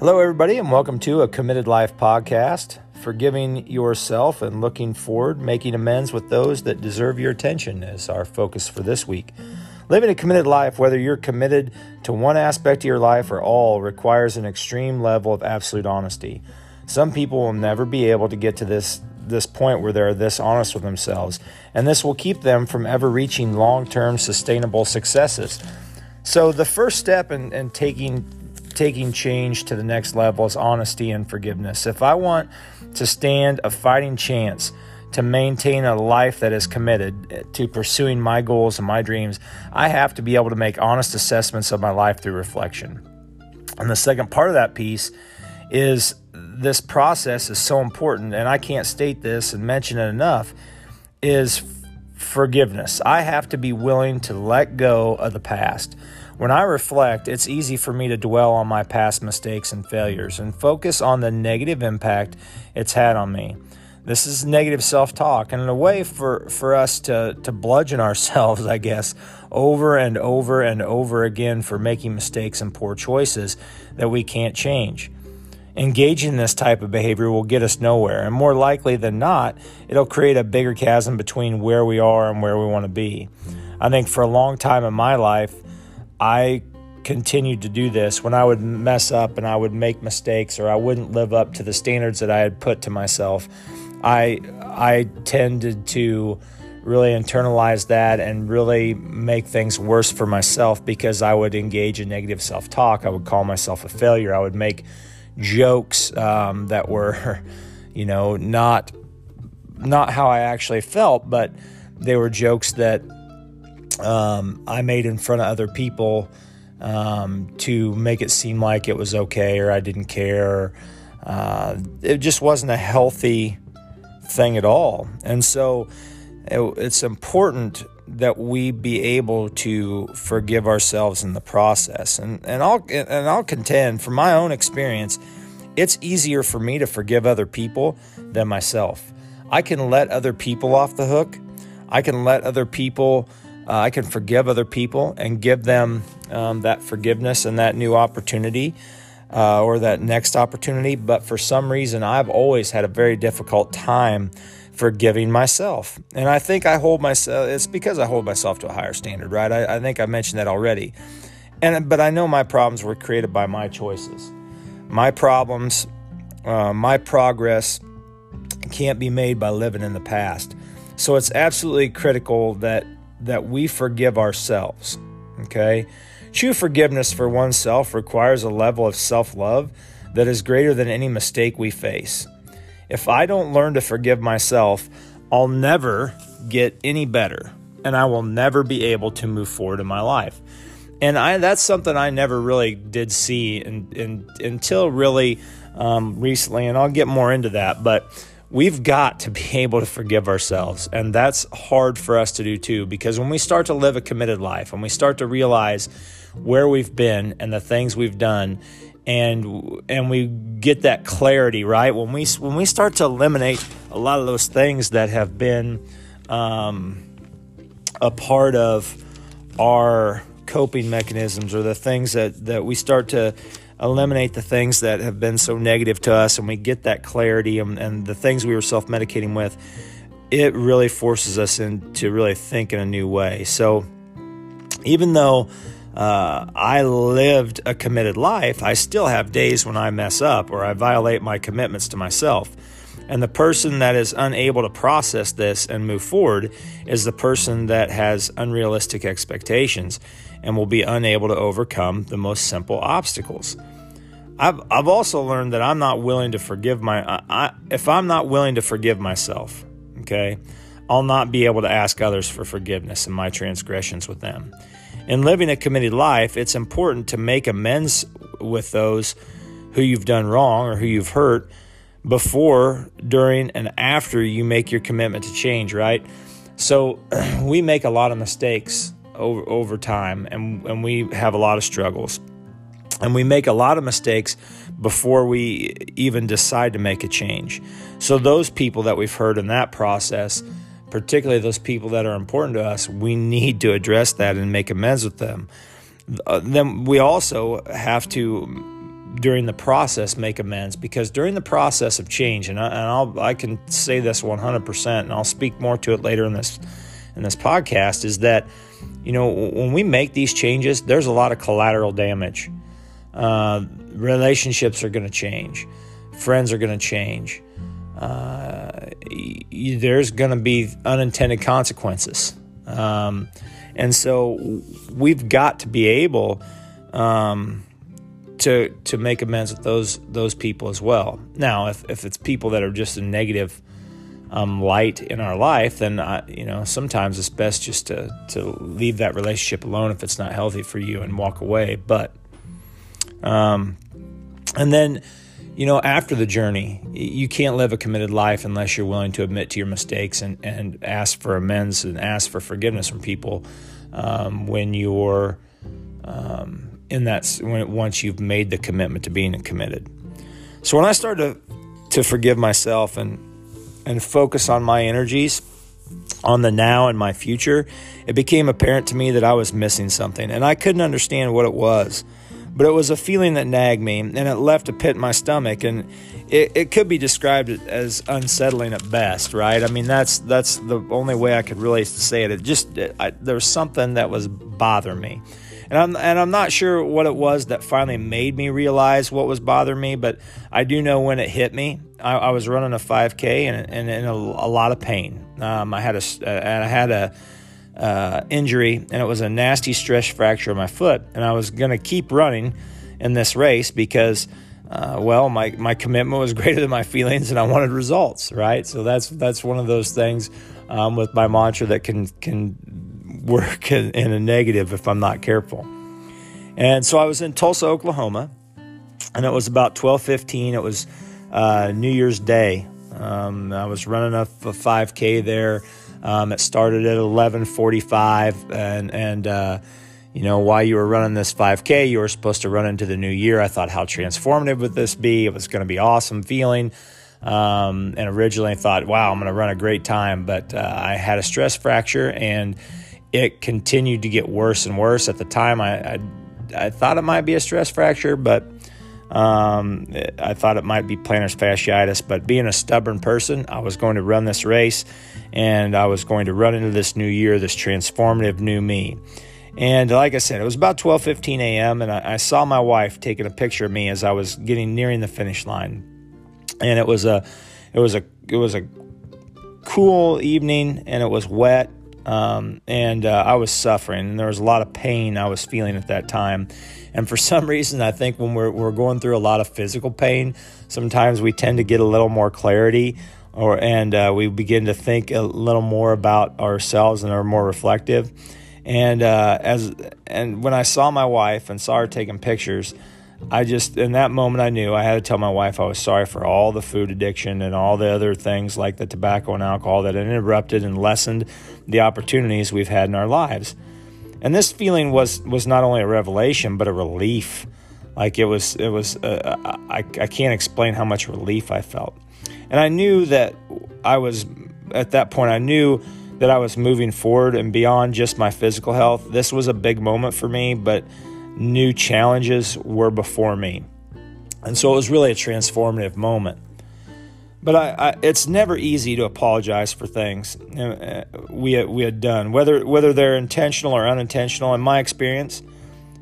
Hello, everybody, and welcome to a Committed Life podcast. Forgiving yourself and looking forward, making amends with those that deserve your attention is our focus for this week. Living a committed life, whether you're committed to one aspect of your life or all, requires an extreme level of absolute honesty. Some people will never be able to get to this this point where they're this honest with themselves, and this will keep them from ever reaching long-term sustainable successes. So the first step in, in taking taking change to the next level is honesty and forgiveness. If I want to stand a fighting chance to maintain a life that is committed to pursuing my goals and my dreams, I have to be able to make honest assessments of my life through reflection. And the second part of that piece is this process is so important, and I can't state this and mention it enough, is forgiveness. I have to be willing to let go of the past. When I reflect, it's easy for me to dwell on my past mistakes and failures and focus on the negative impact it's had on me. This is negative self talk, and in a way for, for us to, to bludgeon ourselves, I guess, over and over and over again for making mistakes and poor choices that we can't change. Engaging in this type of behavior will get us nowhere, and more likely than not, it'll create a bigger chasm between where we are and where we want to be. I think for a long time in my life, I continued to do this when I would mess up and I would make mistakes or I wouldn't live up to the standards that I had put to myself. I I tended to really internalize that and really make things worse for myself because I would engage in negative self-talk. I would call myself a failure. I would make jokes um, that were, you know, not not how I actually felt, but they were jokes that um, I made in front of other people um, to make it seem like it was okay or I didn't care. Uh, it just wasn't a healthy thing at all. And so it, it's important that we be able to forgive ourselves in the process. And, and, I'll, and I'll contend from my own experience, it's easier for me to forgive other people than myself. I can let other people off the hook. I can let other people uh, I can forgive other people and give them um, that forgiveness and that new opportunity uh, or that next opportunity. But for some reason, I've always had a very difficult time forgiving myself. And I think I hold myself, it's because I hold myself to a higher standard, right? I, I think I mentioned that already. And, but I know my problems were created by my choices. My problems, uh, my progress can't be made by living in the past. So it's absolutely critical that that we forgive ourselves. Okay? True forgiveness for oneself requires a level of self love that is greater than any mistake we face. If I don't learn to forgive myself, I'll never get any better and I will never be able to move forward in my life. And I, that's something I never really did see in, in, until really um, recently, and I'll get more into that. But we've got to be able to forgive ourselves. And that's hard for us to do too, because when we start to live a committed life, when we start to realize where we've been and the things we've done, and and we get that clarity, right? When we when we start to eliminate a lot of those things that have been um, a part of our coping mechanisms or the things that that we start to eliminate the things that have been so negative to us and we get that clarity and, and the things we were self medicating with, it really forces us into really think in a new way. So even though uh, I lived a committed life, I still have days when I mess up or I violate my commitments to myself. And the person that is unable to process this and move forward is the person that has unrealistic expectations and will be unable to overcome the most simple obstacles. I've, I've also learned that I'm not willing to forgive my I, I, if I'm not willing to forgive myself, okay, I'll not be able to ask others for forgiveness in my transgressions with them. In living a committed life, it's important to make amends with those who you've done wrong or who you've hurt before, during, and after you make your commitment to change, right? So we make a lot of mistakes over, over time and, and we have a lot of struggles. And we make a lot of mistakes before we even decide to make a change. So, those people that we've heard in that process, particularly those people that are important to us, we need to address that and make amends with them. Uh, then we also have to during the process make amends because during the process of change and, I, and I can say this 100% and I'll speak more to it later in this in this podcast is that you know when we make these changes there's a lot of collateral damage uh, relationships are going to change friends are going to change uh, y- there's going to be unintended consequences um, and so we've got to be able um, to to make amends with those those people as well. Now, if, if it's people that are just a negative um, light in our life, then I, you know sometimes it's best just to to leave that relationship alone if it's not healthy for you and walk away. But um, and then you know after the journey, you can't live a committed life unless you're willing to admit to your mistakes and and ask for amends and ask for forgiveness from people um, when you're um, in that when once you've made the commitment to being committed. So when I started to, to forgive myself and and focus on my energies on the now and my future, it became apparent to me that I was missing something and I couldn't understand what it was. But it was a feeling that nagged me and it left a pit in my stomach and it, it could be described as unsettling at best, right? I mean, that's that's the only way I could really say it. It just it, I, there was something that was bothering me. And I'm, and I'm not sure what it was that finally made me realize what was bothering me, but I do know when it hit me. I, I was running a 5K and, and in a, lot of pain. Um, I had a, uh, I had a uh, injury, and it was a nasty stress fracture of my foot. And I was going to keep running in this race because, uh, well, my, my commitment was greater than my feelings, and I wanted results, right? So that's that's one of those things um, with my mantra that can can work in, in, a negative if I'm not careful. And so I was in Tulsa, Oklahoma, and it was about 12:15. It was uh, New Year's Day. Um, I was running a, a 5K there. Um, it started at 11:45, and and uh, you know while you were running this 5K, you were supposed to run into the new year. I thought, how transformative would this be? It was going to be awesome feeling. Um, and originally I thought, wow, I'm going to run a great time, but uh, I had a stress fracture and it continued to get worse and worse. At the time, I, I, I thought it might be a stress fracture, but um, I thought it might be plantar fasciitis. But being a stubborn person, I was going to run this race and I was going to run into this new year, this transformative new me. And like I said, it was about 12:15 a.m. and I, I saw my wife taking a picture of me as I was getting nearing the finish line. And it was a, it was a, it was a cool evening, and it was wet, um, and uh, I was suffering, and there was a lot of pain I was feeling at that time. And for some reason, I think when we're, we're going through a lot of physical pain, sometimes we tend to get a little more clarity, or and uh, we begin to think a little more about ourselves and are more reflective. And uh, as and when I saw my wife and saw her taking pictures, I just, in that moment, I knew I had to tell my wife I was sorry for all the food addiction and all the other things like the tobacco and alcohol that interrupted and lessened the opportunities we've had in our lives. And this feeling was was not only a revelation but a relief. Like it was, it was. Uh, I I can't explain how much relief I felt, and I knew that I was at that point. I knew that I was moving forward and beyond just my physical health. This was a big moment for me, but new challenges were before me. And so it was really a transformative moment. But I, I, it's never easy to apologize for things uh, we, we had done, whether, whether they're intentional or unintentional. In my experience,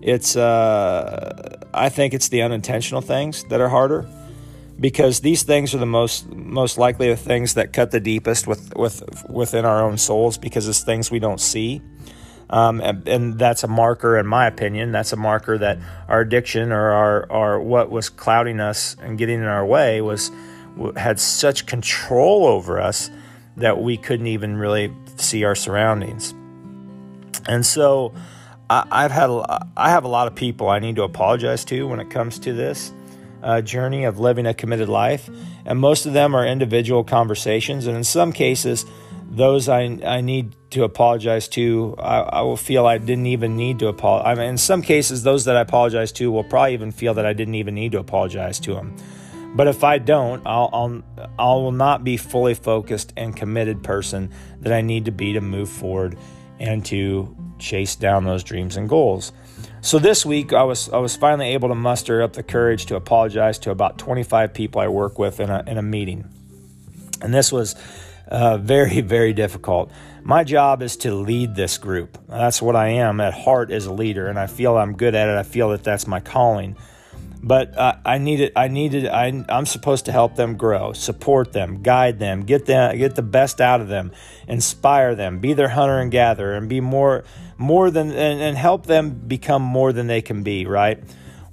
it's, uh, I think it's the unintentional things that are harder because these things are the most most likely the things that cut the deepest with, with within our own souls because it's things we don't see um, and, and, that's a marker, in my opinion, that's a marker that our addiction or our, our what was clouding us and getting in our way was had such control over us that we couldn't even really see our surroundings. And so, I, have had I have a lot of people I need to apologize to when it comes to this uh, journey of living a committed life, and most of them are individual conversations, and in some cases those I, I need to apologize to, I, I, will feel I didn't even need to apologize. I mean, in some cases, those that I apologize to will probably even feel that I didn't even need to apologize to them. But if I don't, I'll, I'll I will not be fully focused and committed person that I need to be to move forward and to chase down those dreams and goals. So this week, I was I was finally able to muster up the courage to apologize to about 25 people I work with in a in a meeting, and this was uh, very very difficult. My job is to lead this group. That's what I am at heart as a leader, and I feel I'm good at it. I feel that that's my calling but uh, I needed I needed I, I'm supposed to help them grow, support them, guide them, get them get the best out of them, inspire them, be their hunter and gatherer, and be more more than and, and help them become more than they can be. Right.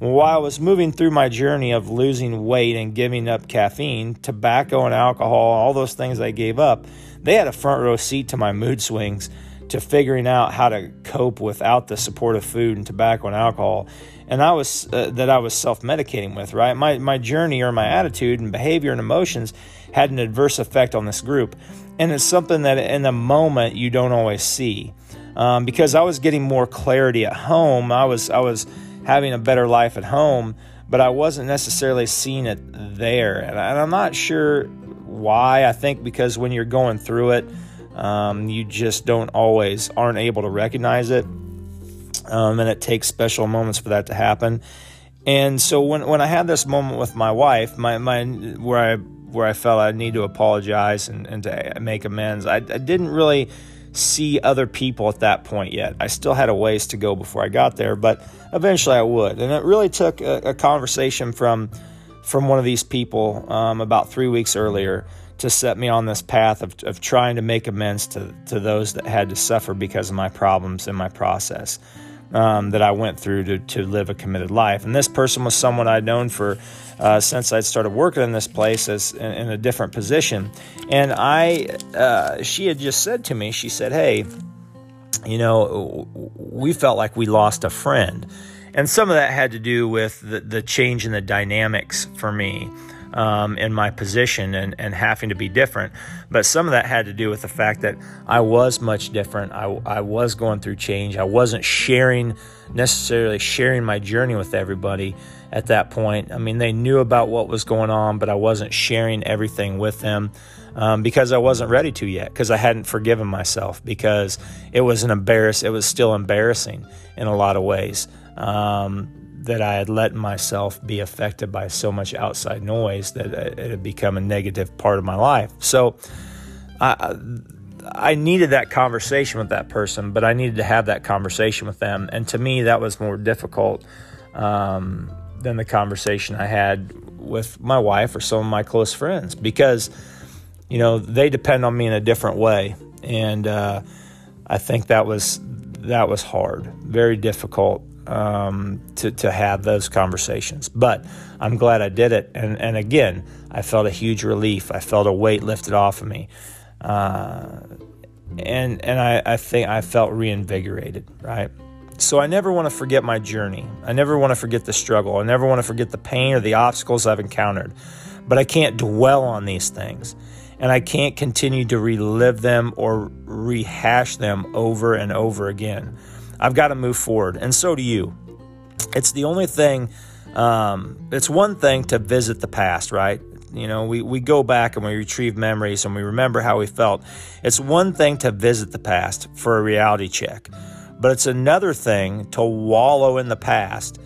While I was moving through my journey of losing weight and giving up caffeine, tobacco, and alcohol, all those things I gave up, they had a front row seat to my mood swings to figuring out how to cope without the support of food and tobacco and alcohol and I was uh, that I was self-medicating with, right? My my journey or my attitude and behavior and emotions had an adverse effect on this group, and it's something that in the moment you don't always see, um, because I was getting more clarity at home. I was I was having a better life at home, but I wasn't necessarily seeing it there, and, I, am not sure why. I think because when you're going through it, um, you just don't always aren't able to recognize it um, and it takes special moments for that to happen. And so when when I had this moment with my wife, my my where I where I felt I need to apologize and, and to make amends, I, I didn't really see other people at that point yet. I still had a ways to go before I got there, but eventually I would. And it really took a, a conversation from from one of these people um, about three weeks earlier to set me on this path of, of trying to make amends to, to those that had to suffer because of my problems and my process um, that I went through to, to live a committed life. And this person was someone I'd known for uh, since I'd started working in this place as in, in a different position. And I, uh, she had just said to me, she said, "Hey, you know, we felt like we lost a friend." And some of that had to do with the, the change in the dynamics for me um, in my position and, and having to be different. But some of that had to do with the fact that I was much different. I, I was going through change. I wasn't sharing, necessarily sharing my journey with everybody at that point. I mean, they knew about what was going on, but I wasn't sharing everything with them. Um, because I wasn't ready to yet, because I hadn't forgiven myself, because it was an embarrass. It was still embarrassing in a lot of ways. Um, that I had let myself be affected by so much outside noise that it had become a negative part of my life. So I, I needed that conversation with that person, but I needed to have that conversation with them. And to me, that was more difficult um, than the conversation I had with my wife or some of my close friends because, you know, they depend on me in a different way. And uh, I think that was that was hard, very difficult um, to, to have those conversations. But I'm glad I did it. And, and again, I felt a huge relief. I felt a weight lifted off of me. Uh, and and I, I think I felt reinvigorated, right? So I never want to forget my journey. I never want to forget the struggle. I never want to forget the pain or the obstacles I've encountered. But I can't dwell on these things. And I can't continue to relive them or rehash them over and over again. I've got to move forward, and so do you. It's the only thing, um, it's one thing to visit the past, right? You know, we, we go back and we retrieve memories and we remember how we felt. It's one thing to visit the past for a reality check, but it's another thing to wallow in the past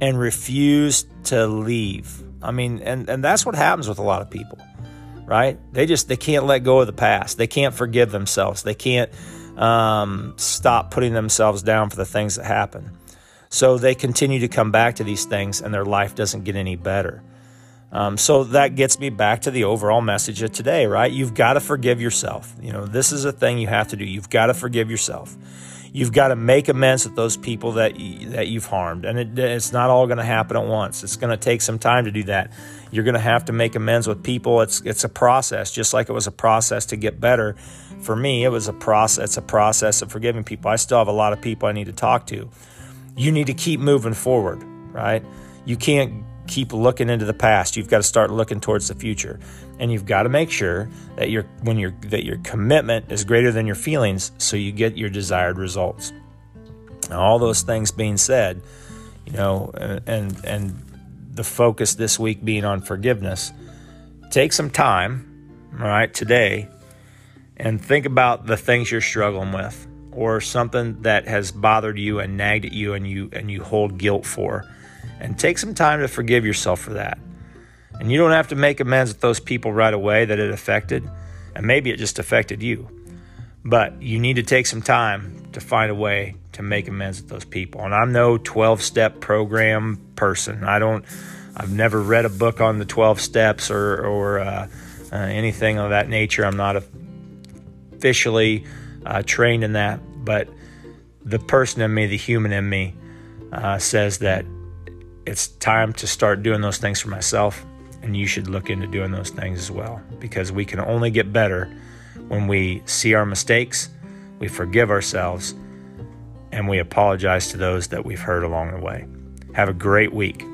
and refuse to leave. I mean, and, and that's what happens with a lot of people, right? They just, they can't let go of the past. They can't forgive themselves. They can't um, stop putting themselves down for the things that happen. So they continue to come back to these things and their life doesn't get any better. Um, so that gets me back to the overall message of today, right? You've got to forgive yourself. You know, this is a thing you have to do. You've got to forgive yourself. You've got to make amends with those people that you, that you've harmed, and it, it's not all going to happen at once. It's going to take some time to do that. You're going to have to make amends with people. It's it's a process, just like it was a process to get better for me, it was a process. It's a process of forgiving people. I still have a lot of people I need to talk to. You need to keep moving forward, right? You can't keep looking into the past. You've got to start looking towards the future, and you've got to make sure that your when your that your commitment is greater than your feelings, so you get your desired results. Now, all those things being said, you know, and and the focus this week being on forgiveness, take some time, all right, today and think about the things you're struggling with. or something that has bothered you and nagged at you and you and you hold guilt for. And take some time to forgive yourself for that. And you don't have to make amends with those people right away that it affected. And maybe it just affected you. But you need to take some time to find a way to make amends with those people. And I'm no 12 step program person. I don't, I've never read a book on the 12 steps or, or uh, uh, anything of that nature. I'm not officially uh, trained in that. But the person in me, the human in me, uh, says that it's time to start doing those things for myself. And you should look into doing those things as well because we can only get better when we see our mistakes, we forgive ourselves, and we apologize to those that we've hurt along the way. Have a great week.